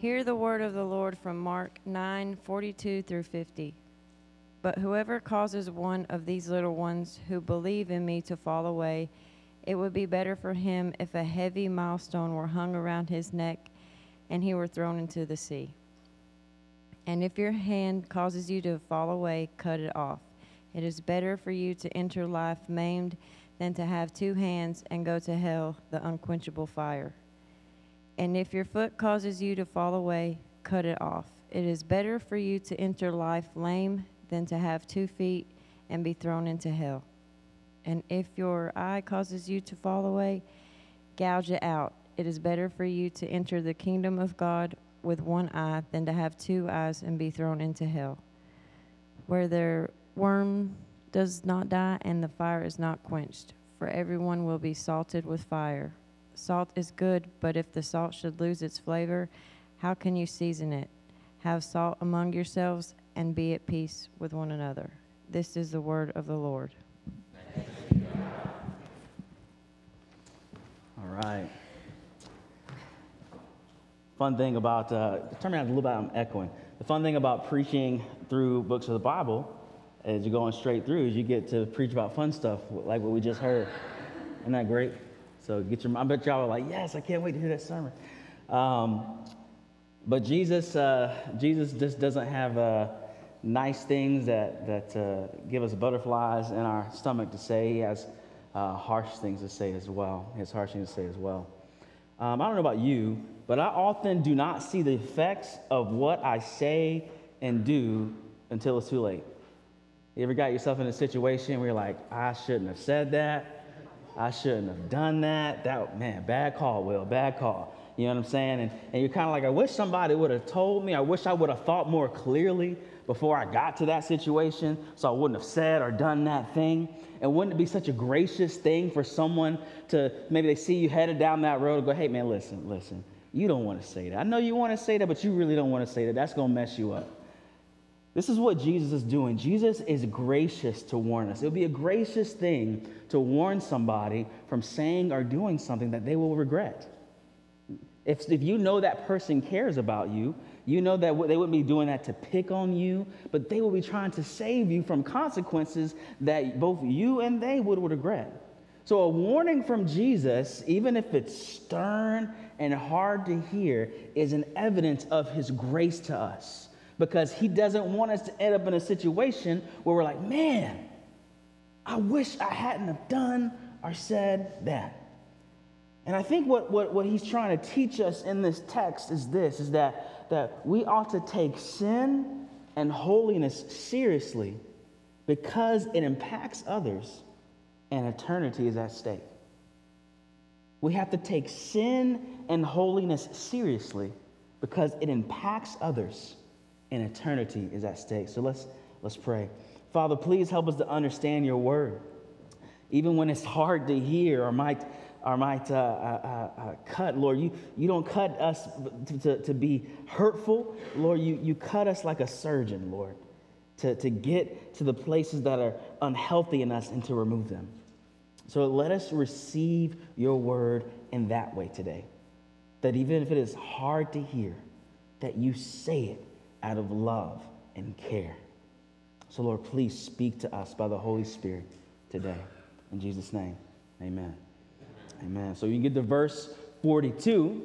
Hear the word of the Lord from Mark 9 42 through 50. But whoever causes one of these little ones who believe in me to fall away, it would be better for him if a heavy millstone were hung around his neck and he were thrown into the sea. And if your hand causes you to fall away, cut it off. It is better for you to enter life maimed than to have two hands and go to hell, the unquenchable fire. And if your foot causes you to fall away, cut it off. It is better for you to enter life lame than to have two feet and be thrown into hell. And if your eye causes you to fall away, gouge it out. It is better for you to enter the kingdom of God with one eye than to have two eyes and be thrown into hell, where their worm does not die and the fire is not quenched. For everyone will be salted with fire. Salt is good, but if the salt should lose its flavor, how can you season it? Have salt among yourselves and be at peace with one another. This is the word of the Lord. All right. Fun thing about, uh, turn on a little bit, I'm echoing. The fun thing about preaching through books of the Bible, as you're going straight through, is you get to preach about fun stuff like what we just heard. Isn't that great? So get your, I bet y'all are like, yes, I can't wait to hear that sermon. Um, but Jesus, uh, Jesus just doesn't have uh, nice things that, that uh, give us butterflies in our stomach to say. He has uh, harsh things to say as well. He has harsh things to say as well. Um, I don't know about you, but I often do not see the effects of what I say and do until it's too late. You ever got yourself in a situation where you're like, I shouldn't have said that. I shouldn't have done that. That man, bad call, Will, bad call. You know what I'm saying? And, and you're kind of like, I wish somebody would have told me. I wish I would have thought more clearly before I got to that situation so I wouldn't have said or done that thing. And wouldn't it be such a gracious thing for someone to maybe they see you headed down that road and go, hey, man, listen, listen, you don't want to say that. I know you want to say that, but you really don't want to say that. That's going to mess you up. This is what Jesus is doing. Jesus is gracious to warn us. It would be a gracious thing to warn somebody from saying or doing something that they will regret. If, if you know that person cares about you, you know that they wouldn't be doing that to pick on you, but they will be trying to save you from consequences that both you and they would regret. So, a warning from Jesus, even if it's stern and hard to hear, is an evidence of his grace to us because he doesn't want us to end up in a situation where we're like, man, I wish I hadn't have done or said that. And I think what, what, what he's trying to teach us in this text is this, is that, that we ought to take sin and holiness seriously because it impacts others and eternity is at stake. We have to take sin and holiness seriously because it impacts others and eternity is at stake. So let's, let's pray. Father, please help us to understand your word. Even when it's hard to hear or might, or might uh, uh, uh, uh cut, Lord, you, you don't cut us to, to, to, be hurtful. Lord, you, you cut us like a surgeon, Lord, to, to get to the places that are unhealthy in us and to remove them. So let us receive your word in that way today. That even if it is hard to hear, that you say it out of love and care. So, Lord, please speak to us by the Holy Spirit today. In Jesus' name, amen. Amen. So you get to verse 42.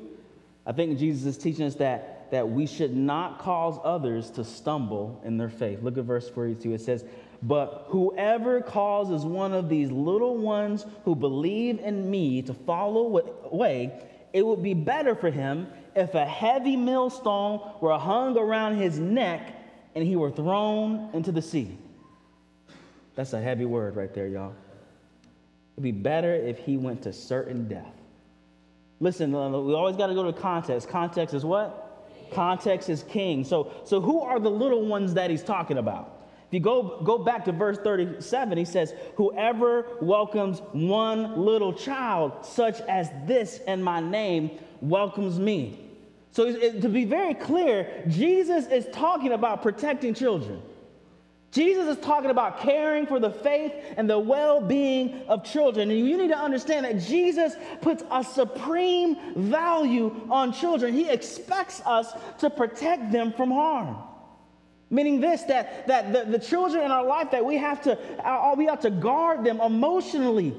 I think Jesus is teaching us that, that we should not cause others to stumble in their faith. Look at verse 42. It says, But whoever causes one of these little ones who believe in me to follow away, it would be better for him if a heavy millstone were hung around his neck and he were thrown into the sea. That's a heavy word right there, y'all. It'd be better if he went to certain death. Listen, uh, we always got to go to context. Context is what? Context is king. So, so who are the little ones that he's talking about? If you go, go back to verse 37, he says, Whoever welcomes one little child, such as this in my name, welcomes me. So, to be very clear, Jesus is talking about protecting children. Jesus is talking about caring for the faith and the well being of children. And you need to understand that Jesus puts a supreme value on children. He expects us to protect them from harm. Meaning this, that, that the, the children in our life, that we have to, uh, we have to guard them emotionally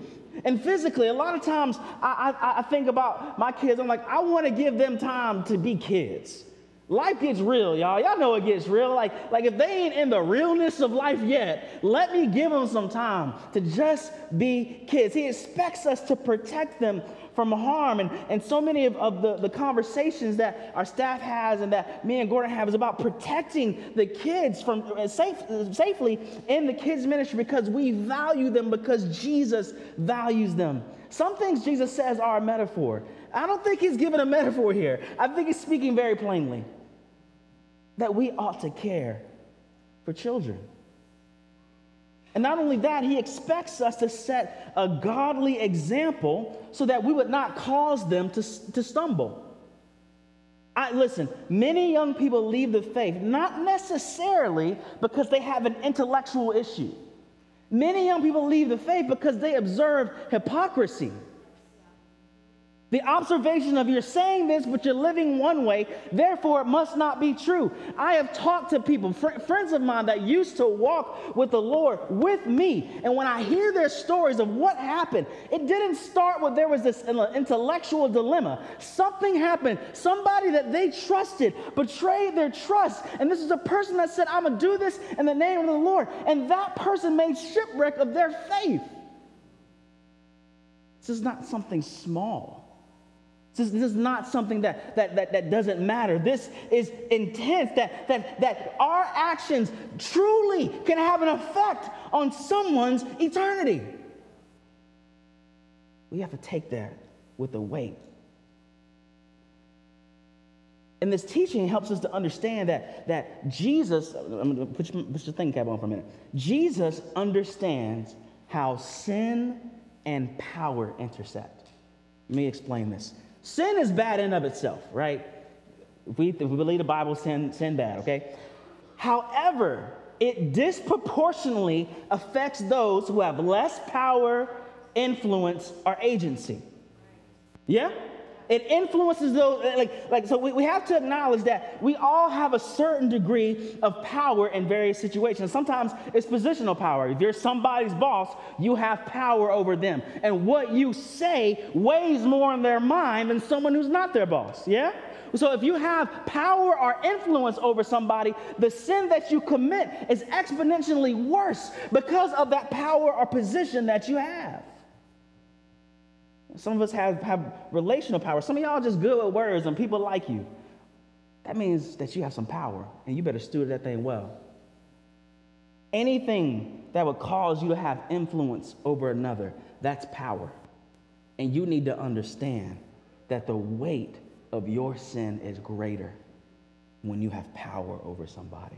and physically. A lot of times I, I, I think about my kids, I'm like, I want to give them time to be kids. Life gets real, y'all. Y'all know it gets real. Like, like if they ain't in the realness of life yet, let me give them some time to just be kids. He expects us to protect them from harm. And, and so many of, of the, the conversations that our staff has and that me and Gordon have is about protecting the kids from uh, safe, safely in the kids' ministry because we value them because Jesus values them. Some things Jesus says are a metaphor. I don't think he's giving a metaphor here. I think he's speaking very plainly that we ought to care for children. And not only that, he expects us to set a godly example so that we would not cause them to, to stumble. I, listen, many young people leave the faith not necessarily because they have an intellectual issue. Many young people leave the faith because they observe hypocrisy. The observation of you're saying this, but you're living one way, therefore it must not be true. I have talked to people, fr- friends of mine that used to walk with the Lord with me. And when I hear their stories of what happened, it didn't start with there was this intellectual dilemma. Something happened. Somebody that they trusted betrayed their trust. And this is a person that said, I'm going to do this in the name of the Lord. And that person made shipwreck of their faith. This is not something small. This, this is not something that, that, that, that doesn't matter. This is intense, that, that, that our actions truly can have an effect on someone's eternity. We have to take that with a weight. And this teaching helps us to understand that, that Jesus, I'm going to put your, put your thing cap on for a minute. Jesus understands how sin and power intersect. Let me explain this. Sin is bad in of itself, right? We, if we believe the Bible, sin, sin bad, okay? However, it disproportionately affects those who have less power, influence, or agency. Yeah? It influences those, eh, like, like so we, we have to acknowledge that we all have a certain degree of power in various situations. Sometimes it's positional power. If you're somebody's boss, you have power over them. And what you say weighs more in their mind than someone who's not their boss. Yeah? So if you have power or influence over somebody, the sin that you commit is exponentially worse because of that power or position that you have. Some of us have, have relational power. Some of y'all just good with words and people like you. That means that you have some power and you better steward that thing well. Anything that would cause you to have influence over another, that's power. And you need to understand that the weight of your sin is greater when you have power over somebody.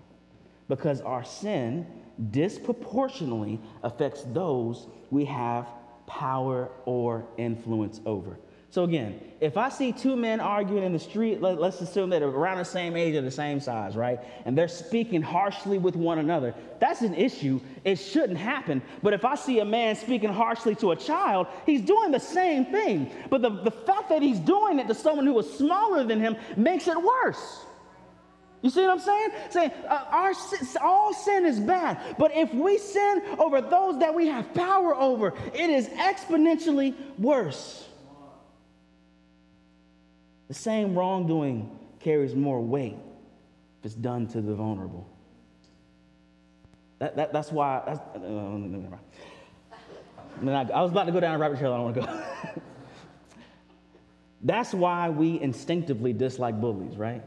Because our sin disproportionately affects those we have power or influence over. So again, if I see two men arguing in the street, let, us assume that they're around the same age or the same size, right? And they're speaking harshly with one another. That's an issue. It shouldn't happen. But if I see a man speaking harshly to a child, he's doing the same thing. But the, the fact that he's doing it to someone who is smaller than him makes it worse. You see what I'm saying? Saying uh, our all sin is bad, but if we sin over those that we have power over, it is exponentially worse. The same wrongdoing carries more weight if it's done to the vulnerable. That, that, that's why. That's, uh, I was about to go down a rabbit trail. I don't want to go. that's why we instinctively dislike bullies, right?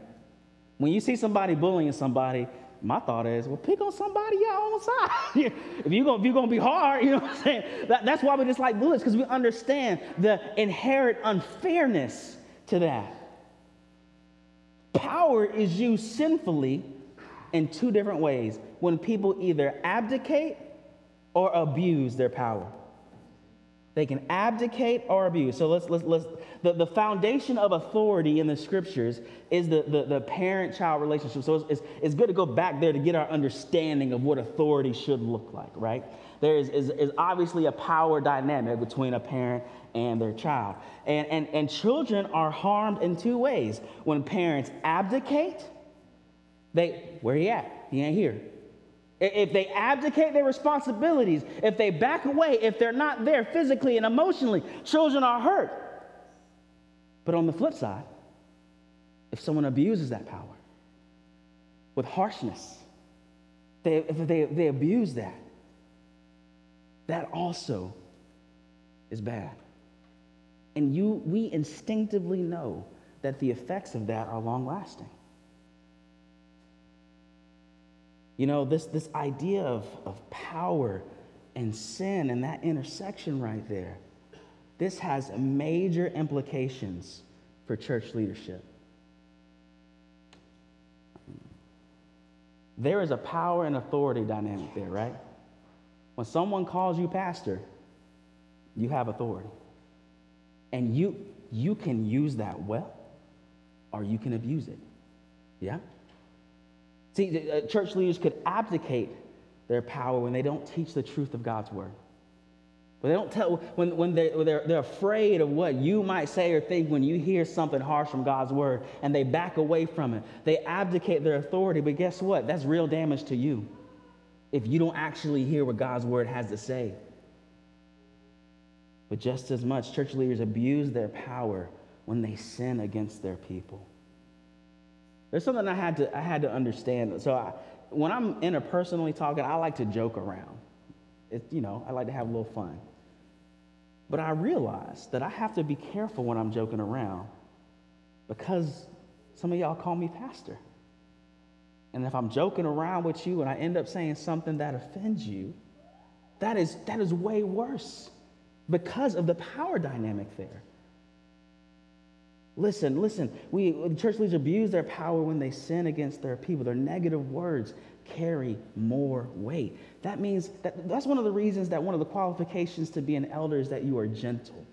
When you see somebody bullying somebody, my thought is, well, pick on somebody your own side. if you're gonna, gonna be hard, you know what I'm saying? That, that's why we dislike bullies, because we understand the inherent unfairness to that. Power is used sinfully in two different ways when people either abdicate or abuse their power. They can abdicate or abuse. So let's, let's, let's the, the foundation of authority in the scriptures is the, the, the parent child relationship. So it's, it's, it's, good to go back there to get our understanding of what authority should look like, right? There is, is, is obviously a power dynamic between a parent and their child. And, and, and children are harmed in two ways. When parents abdicate, they, where he at? He ain't here. If they abdicate their responsibilities, if they back away, if they're not there physically and emotionally, children are hurt. But on the flip side, if someone abuses that power with harshness, they, if they, they abuse that, that also is bad. And you, we instinctively know that the effects of that are long lasting. You know, this, this idea of, of power and sin and that intersection right there, this has major implications for church leadership. There is a power and authority dynamic there, right? When someone calls you pastor, you have authority. And you, you can use that well, or you can abuse it. Yeah? See, uh, church leaders could abdicate their power when they don't teach the truth of God's word. When they don't tell, when, when, they, when they're, they're afraid of what you might say or think when you hear something harsh from God's word and they back away from it. They abdicate their authority, but guess what? That's real damage to you if you don't actually hear what God's word has to say. But just as much, church leaders abuse their power when they sin against their people. There's something I had to, I had to understand. So I, when I'm interpersonally talking, I like to joke around. It, you know, I like to have a little fun. But I realize that I have to be careful when I'm joking around because some of y'all call me pastor. And if I'm joking around with you and I end up saying something that offends you, that is, that is way worse because of the power dynamic there. Listen, listen. We church leaders abuse their power when they sin against their people. Their negative words carry more weight. That means that that's one of the reasons that one of the qualifications to be an elder is that you are gentle.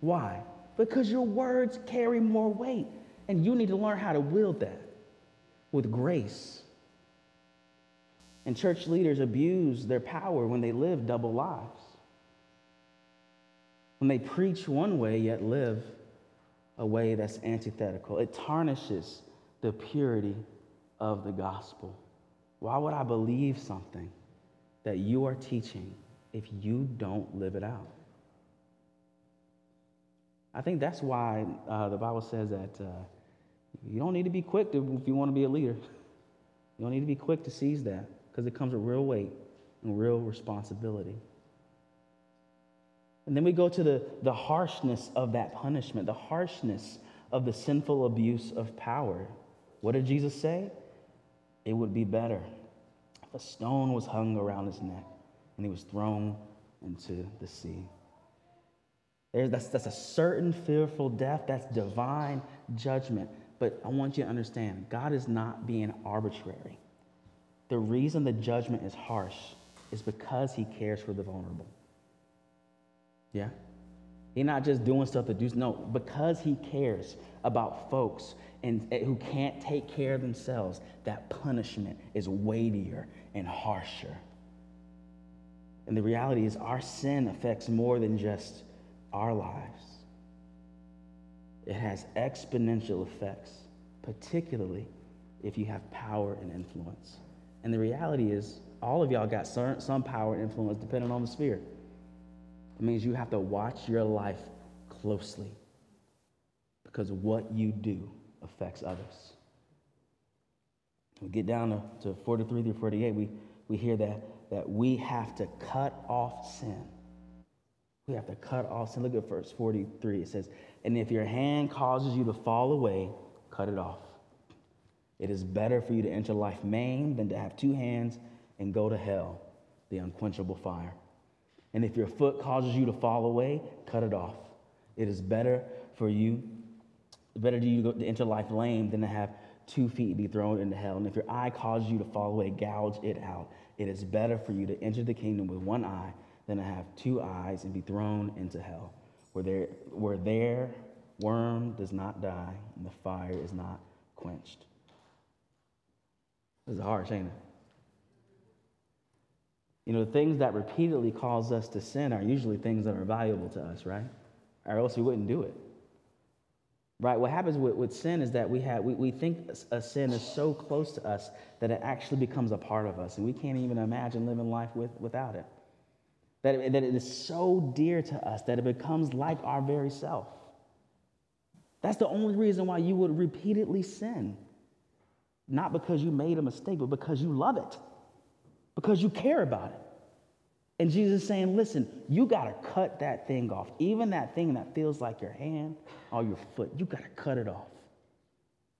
Why? Because your words carry more weight, and you need to learn how to wield that with grace. And church leaders abuse their power when they live double lives when they preach one way yet live a way that's antithetical. It tarnishes the purity of the gospel. Why would I believe something that you are teaching if you don't live it out? I think that's why uh, the Bible says that uh, you don't need to be quick to, if you want to be a leader. You don't need to be quick to seize that because it comes with real weight and real responsibility. And then we go to the, the harshness of that punishment, the harshness of the sinful abuse of power. What did Jesus say? It would be better if a stone was hung around his neck and he was thrown into the sea. There's, that's, that's a certain fearful death, that's divine judgment. But I want you to understand God is not being arbitrary. The reason the judgment is harsh is because he cares for the vulnerable. Yeah? He's not just doing stuff to do, no, because he cares about folks and, and who can't take care of themselves, that punishment is weightier and harsher. And the reality is, our sin affects more than just our lives, it has exponential effects, particularly if you have power and influence. And the reality is, all of y'all got some power and influence depending on the sphere. It means you have to watch your life closely because what you do affects others. We get down to, to 43 through 48, we, we hear that, that we have to cut off sin. We have to cut off sin. Look at verse 43. It says, And if your hand causes you to fall away, cut it off. It is better for you to enter life maimed than to have two hands and go to hell, the unquenchable fire. And if your foot causes you to fall away, cut it off. It is better for you, better to you to enter life lame than to have two feet be thrown into hell. And if your eye causes you to fall away, gouge it out. It is better for you to enter the kingdom with one eye than to have two eyes and be thrown into hell, where there, where their worm does not die and the fire is not quenched. This is harsh, ain't it? You know, things that repeatedly cause us to sin are usually things that are valuable to us, right? Or else we wouldn't do it. Right? What happens with, with sin is that we, have, we, we think a sin is so close to us that it actually becomes a part of us, and we can't even imagine living life with, without it. That it, that it is so dear to us that it becomes like our very self. That's the only reason why you would repeatedly sin. Not because you made a mistake, but because you love it, because you care about it. And Jesus is saying, listen, you got to cut that thing off. Even that thing that feels like your hand or your foot, you got to cut it off.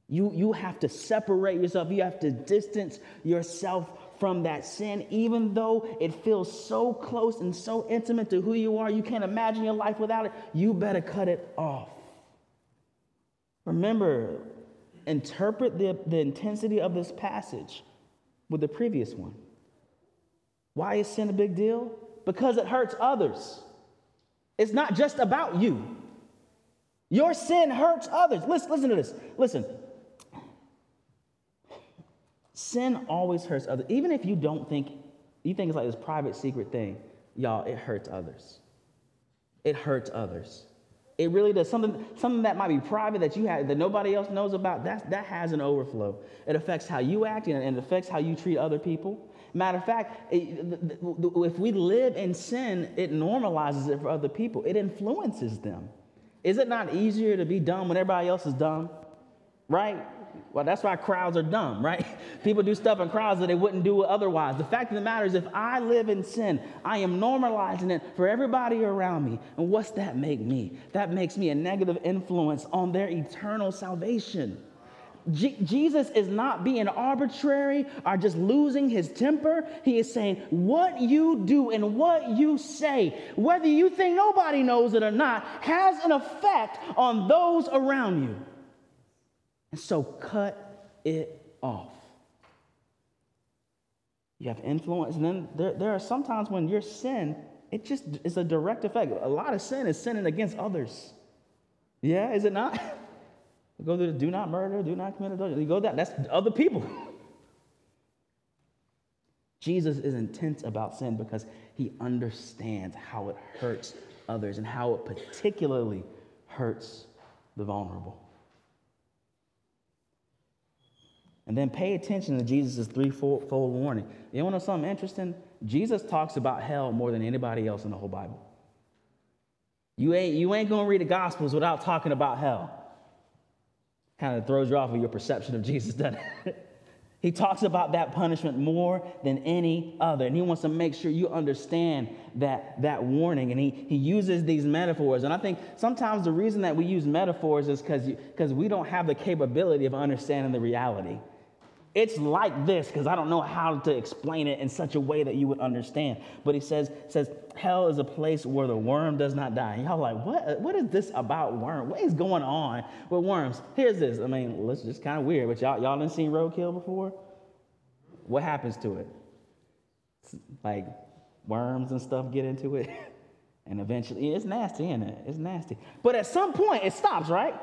You, you have to separate yourself. You have to distance yourself from that sin, even though it feels so close and so intimate to who you are. You can't imagine your life without it. You better cut it off. Remember, interpret the, the intensity of this passage with the previous one. Why is sin a big deal? Because it hurts others. It's not just about you. Your sin hurts others. Listen, listen to this. Listen. Sin always hurts others. Even if you don't think, you think it's like this private secret thing, y'all, it hurts others. It hurts others. It really does. Something, something that might be private that you have that nobody else knows about, that, that has an overflow. It affects how you act and it affects how you treat other people. Matter of fact, if we live in sin, it normalizes it for other people, it influences them. Is it not easier to be dumb when everybody else is dumb? Right? Well, that's why crowds are dumb, right? People do stuff in crowds that they wouldn't do otherwise. The fact of the matter is, if I live in sin, I am normalizing it for everybody around me. And what's that make me? That makes me a negative influence on their eternal salvation. Jesus is not being arbitrary or just losing his temper. He is saying, What you do and what you say, whether you think nobody knows it or not, has an effect on those around you. And so cut it off. You have influence, and then there, there are sometimes when your sin, it just is a direct effect. A lot of sin is sinning against others. Yeah, is it not? Go to do not murder, do not commit adultery. You go that, that's other people. Jesus is intense about sin because he understands how it hurts others and how it particularly hurts the vulnerable. And then pay attention to Jesus' threefold warning. You want to know something interesting? Jesus talks about hell more than anybody else in the whole Bible. You ain't, you ain't going to read the Gospels without talking about hell kind of throws you off of your perception of Jesus, doesn't it? he talks about that punishment more than any other. And he wants to make sure you understand that, that warning. And he, he uses these metaphors. And I think sometimes the reason that we use metaphors is because we don't have the capability of understanding the reality. It's like this because I don't know how to explain it in such a way that you would understand. But he says, says hell is a place where the worm does not die. And y'all like, what, what is this about worm? What is going on with worms? Here's this. I mean, it's just kind of weird, but y'all, y'all didn't seen roadkill before? What happens to it? It's like worms and stuff get into it. and eventually, it's nasty, isn't it? It's nasty. But at some point, it stops, right?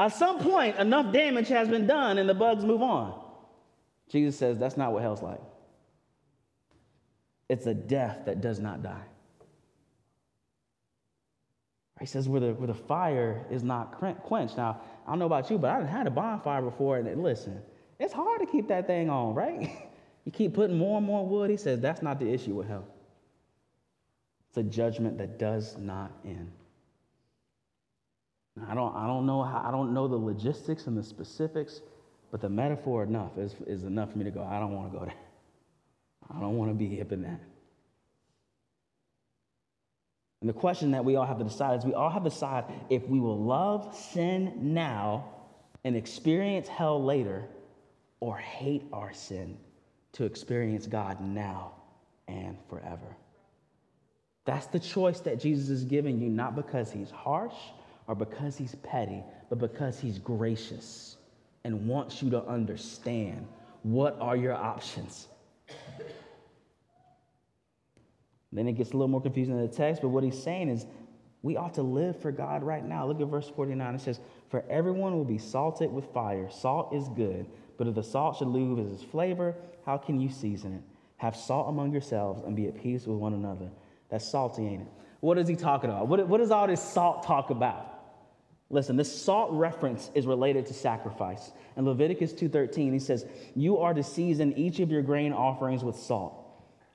At some point, enough damage has been done and the bugs move on. Jesus says that's not what hell's like. It's a death that does not die. He says where the, where the fire is not quenched. Now, I don't know about you, but I've had a bonfire before, and listen, it's hard to keep that thing on, right? you keep putting more and more wood. He says that's not the issue with hell. It's a judgment that does not end. I don't, I don't know how, I don't know the logistics and the specifics, but the metaphor enough is, is enough for me to go, I don't want to go there. I don't want to be hip in that. And the question that we all have to decide is we all have to decide if we will love sin now and experience hell later, or hate our sin to experience God now and forever. That's the choice that Jesus is giving you, not because he's harsh or because he's petty, but because he's gracious and wants you to understand what are your options. Then it gets a little more confusing in the text, but what he's saying is we ought to live for God right now. Look at verse 49. It says, For everyone will be salted with fire. Salt is good, but if the salt should lose its flavor, how can you season it? Have salt among yourselves and be at peace with one another. That's salty, ain't it? What is he talking about? What, what does all this salt talk about? Listen, this salt reference is related to sacrifice. In Leviticus 2:13, he says, "You are to season each of your grain offerings with salt.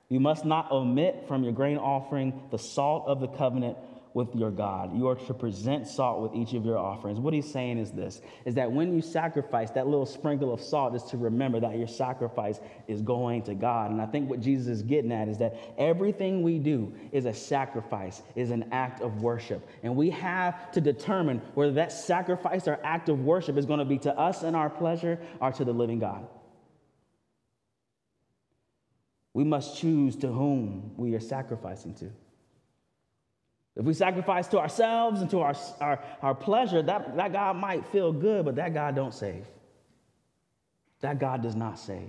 You must not omit from your grain offering the salt of the covenant with your God. You are to present salt with each of your offerings. What he's saying is this is that when you sacrifice, that little sprinkle of salt is to remember that your sacrifice is going to God. And I think what Jesus is getting at is that everything we do is a sacrifice, is an act of worship. And we have to determine whether that sacrifice or act of worship is going to be to us and our pleasure or to the living God. We must choose to whom we are sacrificing to. If we sacrifice to ourselves and to our, our, our pleasure, that, that God might feel good, but that God don't save. That God does not save.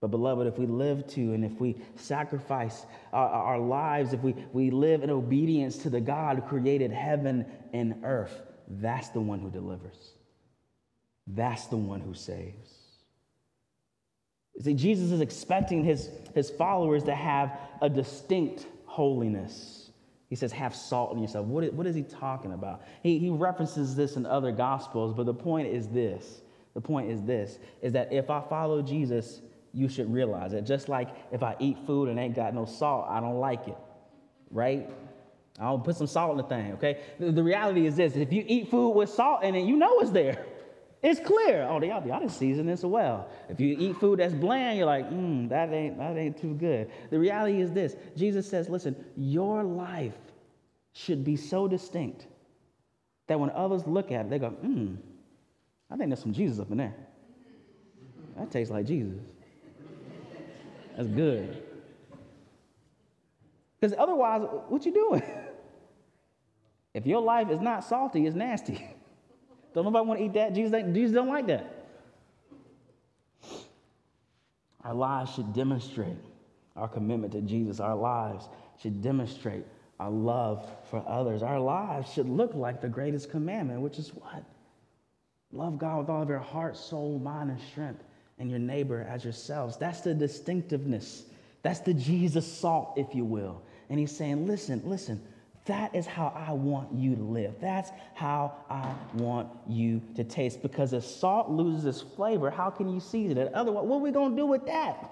But, beloved, if we live to and if we sacrifice our, our, lives, if we, we live in obedience to the God who created heaven and earth, that's the one who delivers. That's the one who saves. You See, Jesus is expecting his, his followers to have a distinct holiness. He says, have salt in yourself. What is, what is he talking about? He, he references this in other gospels, but the point is this. The point is this is that if I follow Jesus, you should realize it. Just like if I eat food and ain't got no salt, I don't like it. Right? I'll put some salt in the thing, okay? The, the reality is this if you eat food with salt in it, you know it's there. It's clear. Oh, y'all, y'all didn't season this well. If you eat food that's bland, you're like, mm, that ain't that ain't too good. The reality is this: Jesus says, listen, your life should be so distinct that when others look at it, they go, hmm, I think there's some Jesus up in there. That tastes like Jesus. That's good. Because otherwise, what you doing? If your life is not salty, it's nasty. Don't nobody want to eat that? Jesus, Jesus don't like that. Our lives should demonstrate our commitment to Jesus. Our lives should demonstrate our love for others. Our lives should look like the greatest commandment, which is what? Love God with all of your heart, soul, mind, and strength, and your neighbor as yourselves. That's the distinctiveness. That's the Jesus salt, if you will. And he's saying, listen, listen, that is how I want you to live. That's how I want you to taste. Because if salt loses its flavor, how can you season it? Otherwise, what are we going to do with that?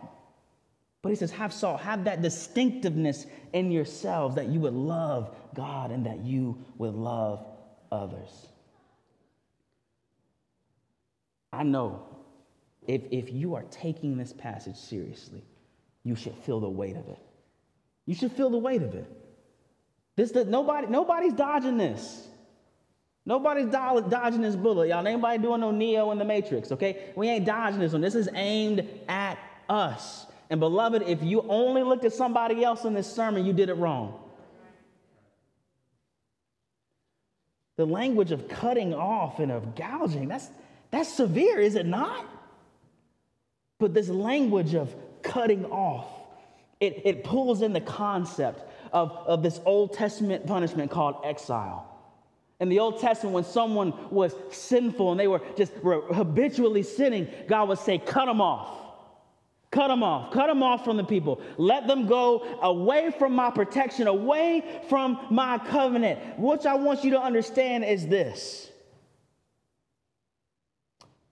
But he says, have salt, have that distinctiveness in yourselves that you would love God and that you would love others. I know if, if you are taking this passage seriously, you should feel the weight of it. You should feel the weight of it. This, the, nobody, nobody's dodging this. Nobody's dodging this bullet, y'all. Anybody doing no Neo in the Matrix, okay? We ain't dodging this one. This is aimed at us. And beloved, if you only looked at somebody else in this sermon, you did it wrong. The language of cutting off and of gouging, that's, that's severe, is it not? But this language of cutting off, it, it pulls in the concept of, of this Old Testament punishment called exile. In the Old Testament, when someone was sinful and they were just habitually sinning, God would say, Cut them off. Cut them off. Cut them off from the people. Let them go away from my protection, away from my covenant. What I want you to understand is this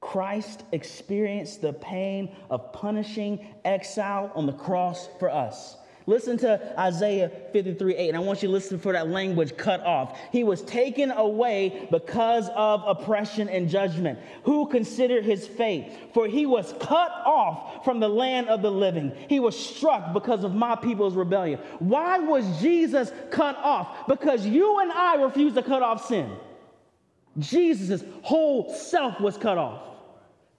Christ experienced the pain of punishing exile on the cross for us. Listen to Isaiah 53 8, and I want you to listen for that language cut off. He was taken away because of oppression and judgment. Who considered his fate? For he was cut off from the land of the living. He was struck because of my people's rebellion. Why was Jesus cut off? Because you and I refuse to cut off sin. Jesus' whole self was cut off.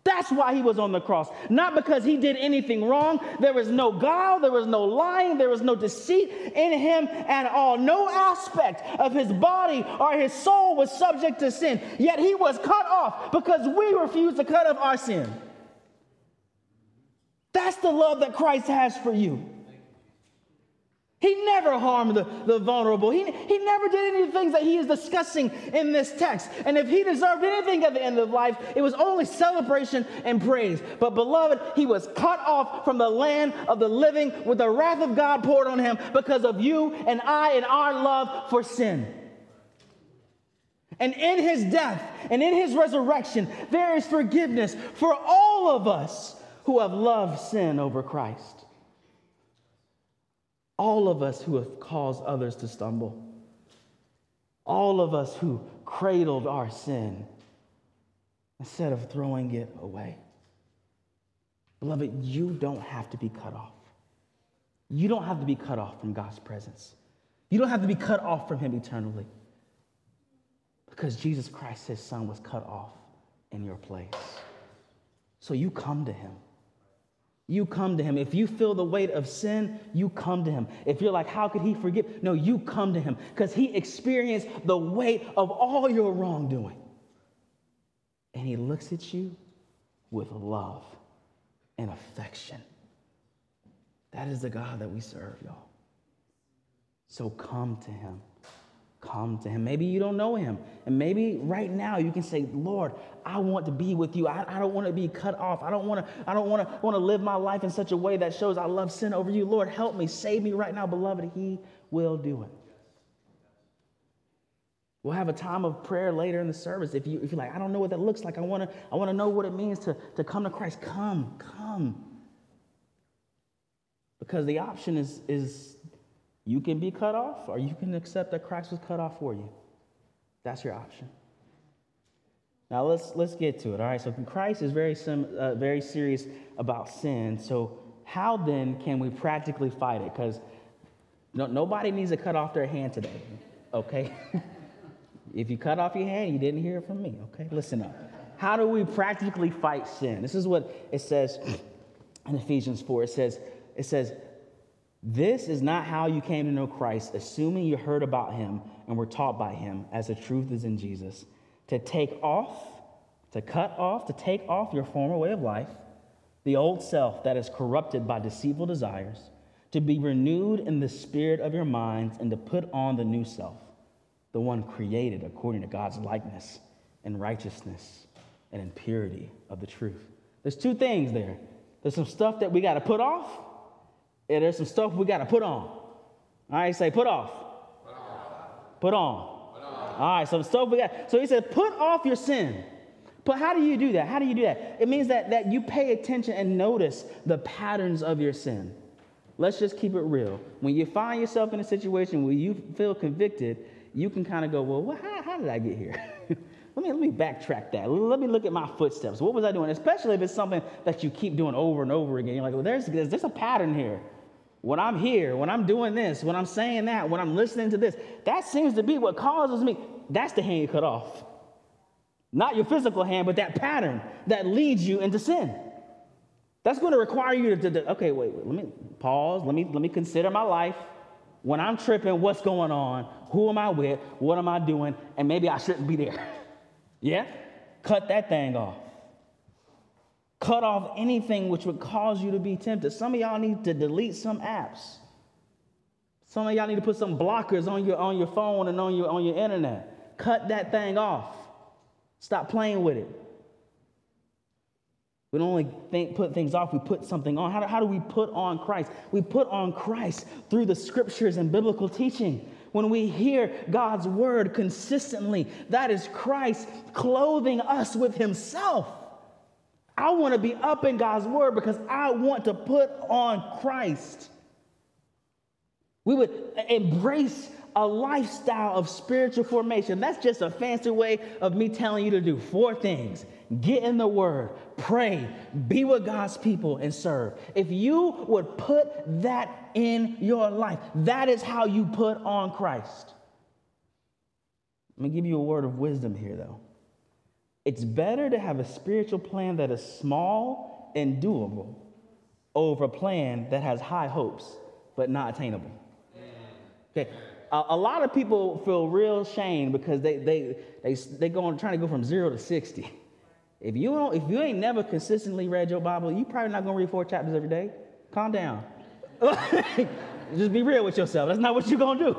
That's why he was on the cross. Not because he did anything wrong. There was no guile, there was no lying, there was no deceit in him at all. No aspect of his body or his soul was subject to sin. Yet he was cut off because we refused to cut off our sin. That's the love that Christ has for you. He never harmed the, the vulnerable. He, he never did any of the things that he is discussing in this text. And if he deserved anything at the end of life, it was only celebration and praise. But, beloved, he was cut off from the land of the living with the wrath of God poured on him because of you and I and our love for sin. And in his death and in his resurrection, there is forgiveness for all of us who have loved sin over Christ. All of us who have caused others to stumble. All of us who cradled our sin instead of throwing it away. Beloved, you don't have to be cut off. You don't have to be cut off from God's presence. You don't have to be cut off from Him eternally. Because Jesus Christ, His Son, was cut off in your place. So you come to Him. You come to him. If you feel the weight of sin, you come to him. If you're like, how could he forgive? No, you come to him because he experienced the weight of all your wrongdoing. And he looks at you with love and affection. That is the God that we serve, y'all. So come to him come to him. Maybe you don't know him. And maybe right now you can say, Lord, I want to be with you. I, I don't want to be cut off. I don't want to, I don't want to want to live my life in such a way that shows I love sin over you. Lord, help me. Save me right now, beloved. He will do it. We'll have a time of prayer later in the service. If, you, if you're like, I don't know what that looks like, I want to I wanna know what it means to, to come to Christ. Come, come. Because the option is, is you can be cut off, or you can accept that Christ was cut off for you. That's your option. Now let's let's get to it. All right. So Christ is very sim, uh, very serious about sin. So how then can we practically fight it? Because no, nobody needs to cut off their hand today. Okay. if you cut off your hand, you didn't hear it from me. Okay. Listen up. How do we practically fight sin? This is what it says in Ephesians 4. It says, it says, this is not how you came to know Christ, assuming you heard about him and were taught by him, as the truth is in Jesus. To take off, to cut off, to take off your former way of life, the old self that is corrupted by deceitful desires, to be renewed in the spirit of your minds, and to put on the new self, the one created according to God's likeness and righteousness and in purity of the truth. There's two things there. There's some stuff that we got to put off and there's some stuff we got to put on. All right, say put off. Put on. Put on. All right, some stuff we got. So he said, put off your sin. But how do you do that? How do you do that? It means that, that you pay attention and notice the patterns of your sin. Let's just keep it real. When you find yourself in a situation where you feel convicted, you can kind of go, well, how, how did I get here? let, me, let me backtrack that. Let me look at my footsteps. What was I doing? Especially if it's something that you keep doing over and over again. You're like, well, there's, there's a pattern here when I'm here, when I'm doing this, when I'm saying that, when I'm listening to this, that seems to be what causes me. That's the hand you cut off. Not your physical hand, but that pattern that leads you into sin. That's going to require you to, to, okay, wait, wait, let me pause. Let me, let me consider my life. When I'm tripping, what's going on? Who am I with? What am I doing? And maybe I shouldn't be there. yeah? Cut that thing off. Cut off anything which would cause you to be tempted. Some of y'all need to delete some apps. Some of y'all need to put some blockers on your, on your phone and on your, on your internet. Cut that thing off. Stop playing with it. We don't only think, put things off, we put something on. How do, how do we put on Christ? We put on Christ through the scriptures and biblical teaching. When we hear God's word consistently, that is Christ clothing us with Himself. I want to be up in God's word because I want to put on Christ. We would embrace a lifestyle of spiritual formation. That's just a fancy way of me telling you to do four things get in the word, pray, be with God's people, and serve. If you would put that in your life, that is how you put on Christ. Let me give you a word of wisdom here, though. It's better to have a spiritual plan that is small and doable over a plan that has high hopes but not attainable. Okay. A, a lot of people feel real shame because they they they they going trying to go from zero to sixty. If you don't, if you ain't never consistently read your Bible, you probably not gonna read four chapters every day. Calm down. Just be real with yourself. That's not what you're to do.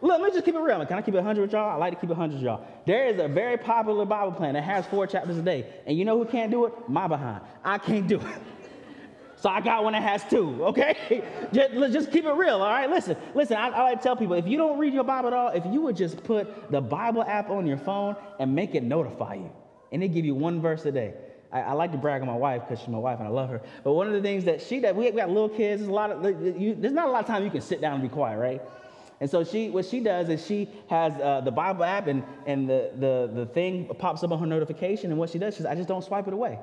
Look, let me just keep it real. Can I keep it 100 with y'all? I like to keep it 100 with y'all. There is a very popular Bible plan that has four chapters a day. And you know who can't do it? My behind. I can't do it. So I got one that has two, okay? just, just keep it real, all right? Listen, listen, I, I like to tell people if you don't read your Bible at all, if you would just put the Bible app on your phone and make it notify you, and it give you one verse a day. I, I like to brag on my wife because she's my wife and I love her. But one of the things that she does, we got little kids, there's, a lot of, you, there's not a lot of time you can sit down and be quiet, right? And so she, what she does is she has uh, the Bible app and, and the, the, the thing pops up on her notification. And what she does, she says, I just don't swipe it away.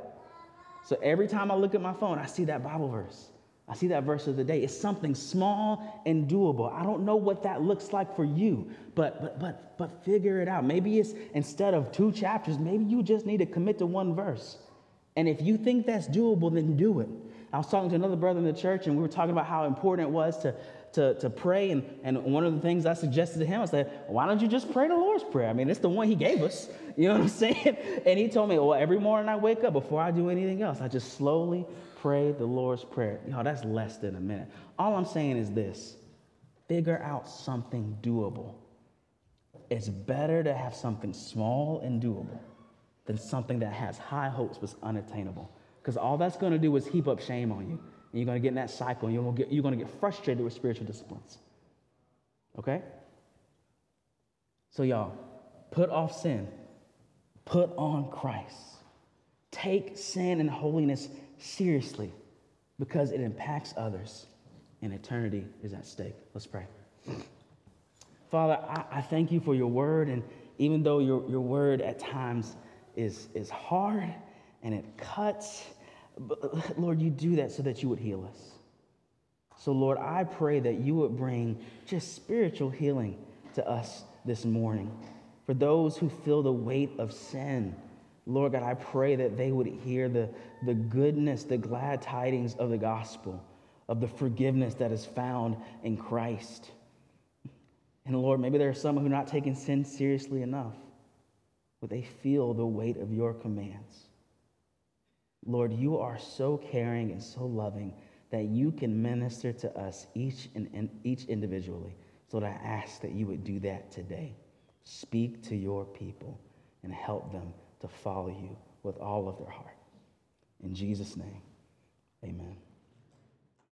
So every time I look at my phone, I see that Bible verse. I see that verse of the day. It's something small and doable. I don't know what that looks like for you, but but but but figure it out. Maybe it's instead of two chapters, maybe you just need to commit to one verse. And if you think that's doable, then do it. I was talking to another brother in the church, and we were talking about how important it was to to, to pray. And, and one of the things I suggested to him, I said, why don't you just pray the Lord's Prayer? I mean, it's the one he gave us. You know what I'm saying? And he told me, well, every morning I wake up, before I do anything else, I just slowly pray the Lord's Prayer. Know, that's less than a minute. All I'm saying is this figure out something doable. It's better to have something small and doable than something that has high hopes but unattainable. Because all that's going to do is heap up shame on you. And you're going to get in that cycle and you're going, to get, you're going to get frustrated with spiritual disciplines. Okay? So, y'all, put off sin, put on Christ. Take sin and holiness seriously because it impacts others and eternity is at stake. Let's pray. Father, I, I thank you for your word. And even though your, your word at times is, is hard and it cuts but uh, Lord, you do that so that you would heal us. So, Lord, I pray that you would bring just spiritual healing to us this morning. For those who feel the weight of sin, Lord God, I pray that they would hear the, the goodness, the glad tidings of the gospel, of the forgiveness that is found in Christ. And Lord, maybe there are some who are not taking sin seriously enough, but they feel the weight of your commands. Lord, you are so caring and so loving that you can minister to us each and, each individually. So I ask that you would do that today. Speak to your people and help them to follow you with all of their heart. In Jesus' name, amen.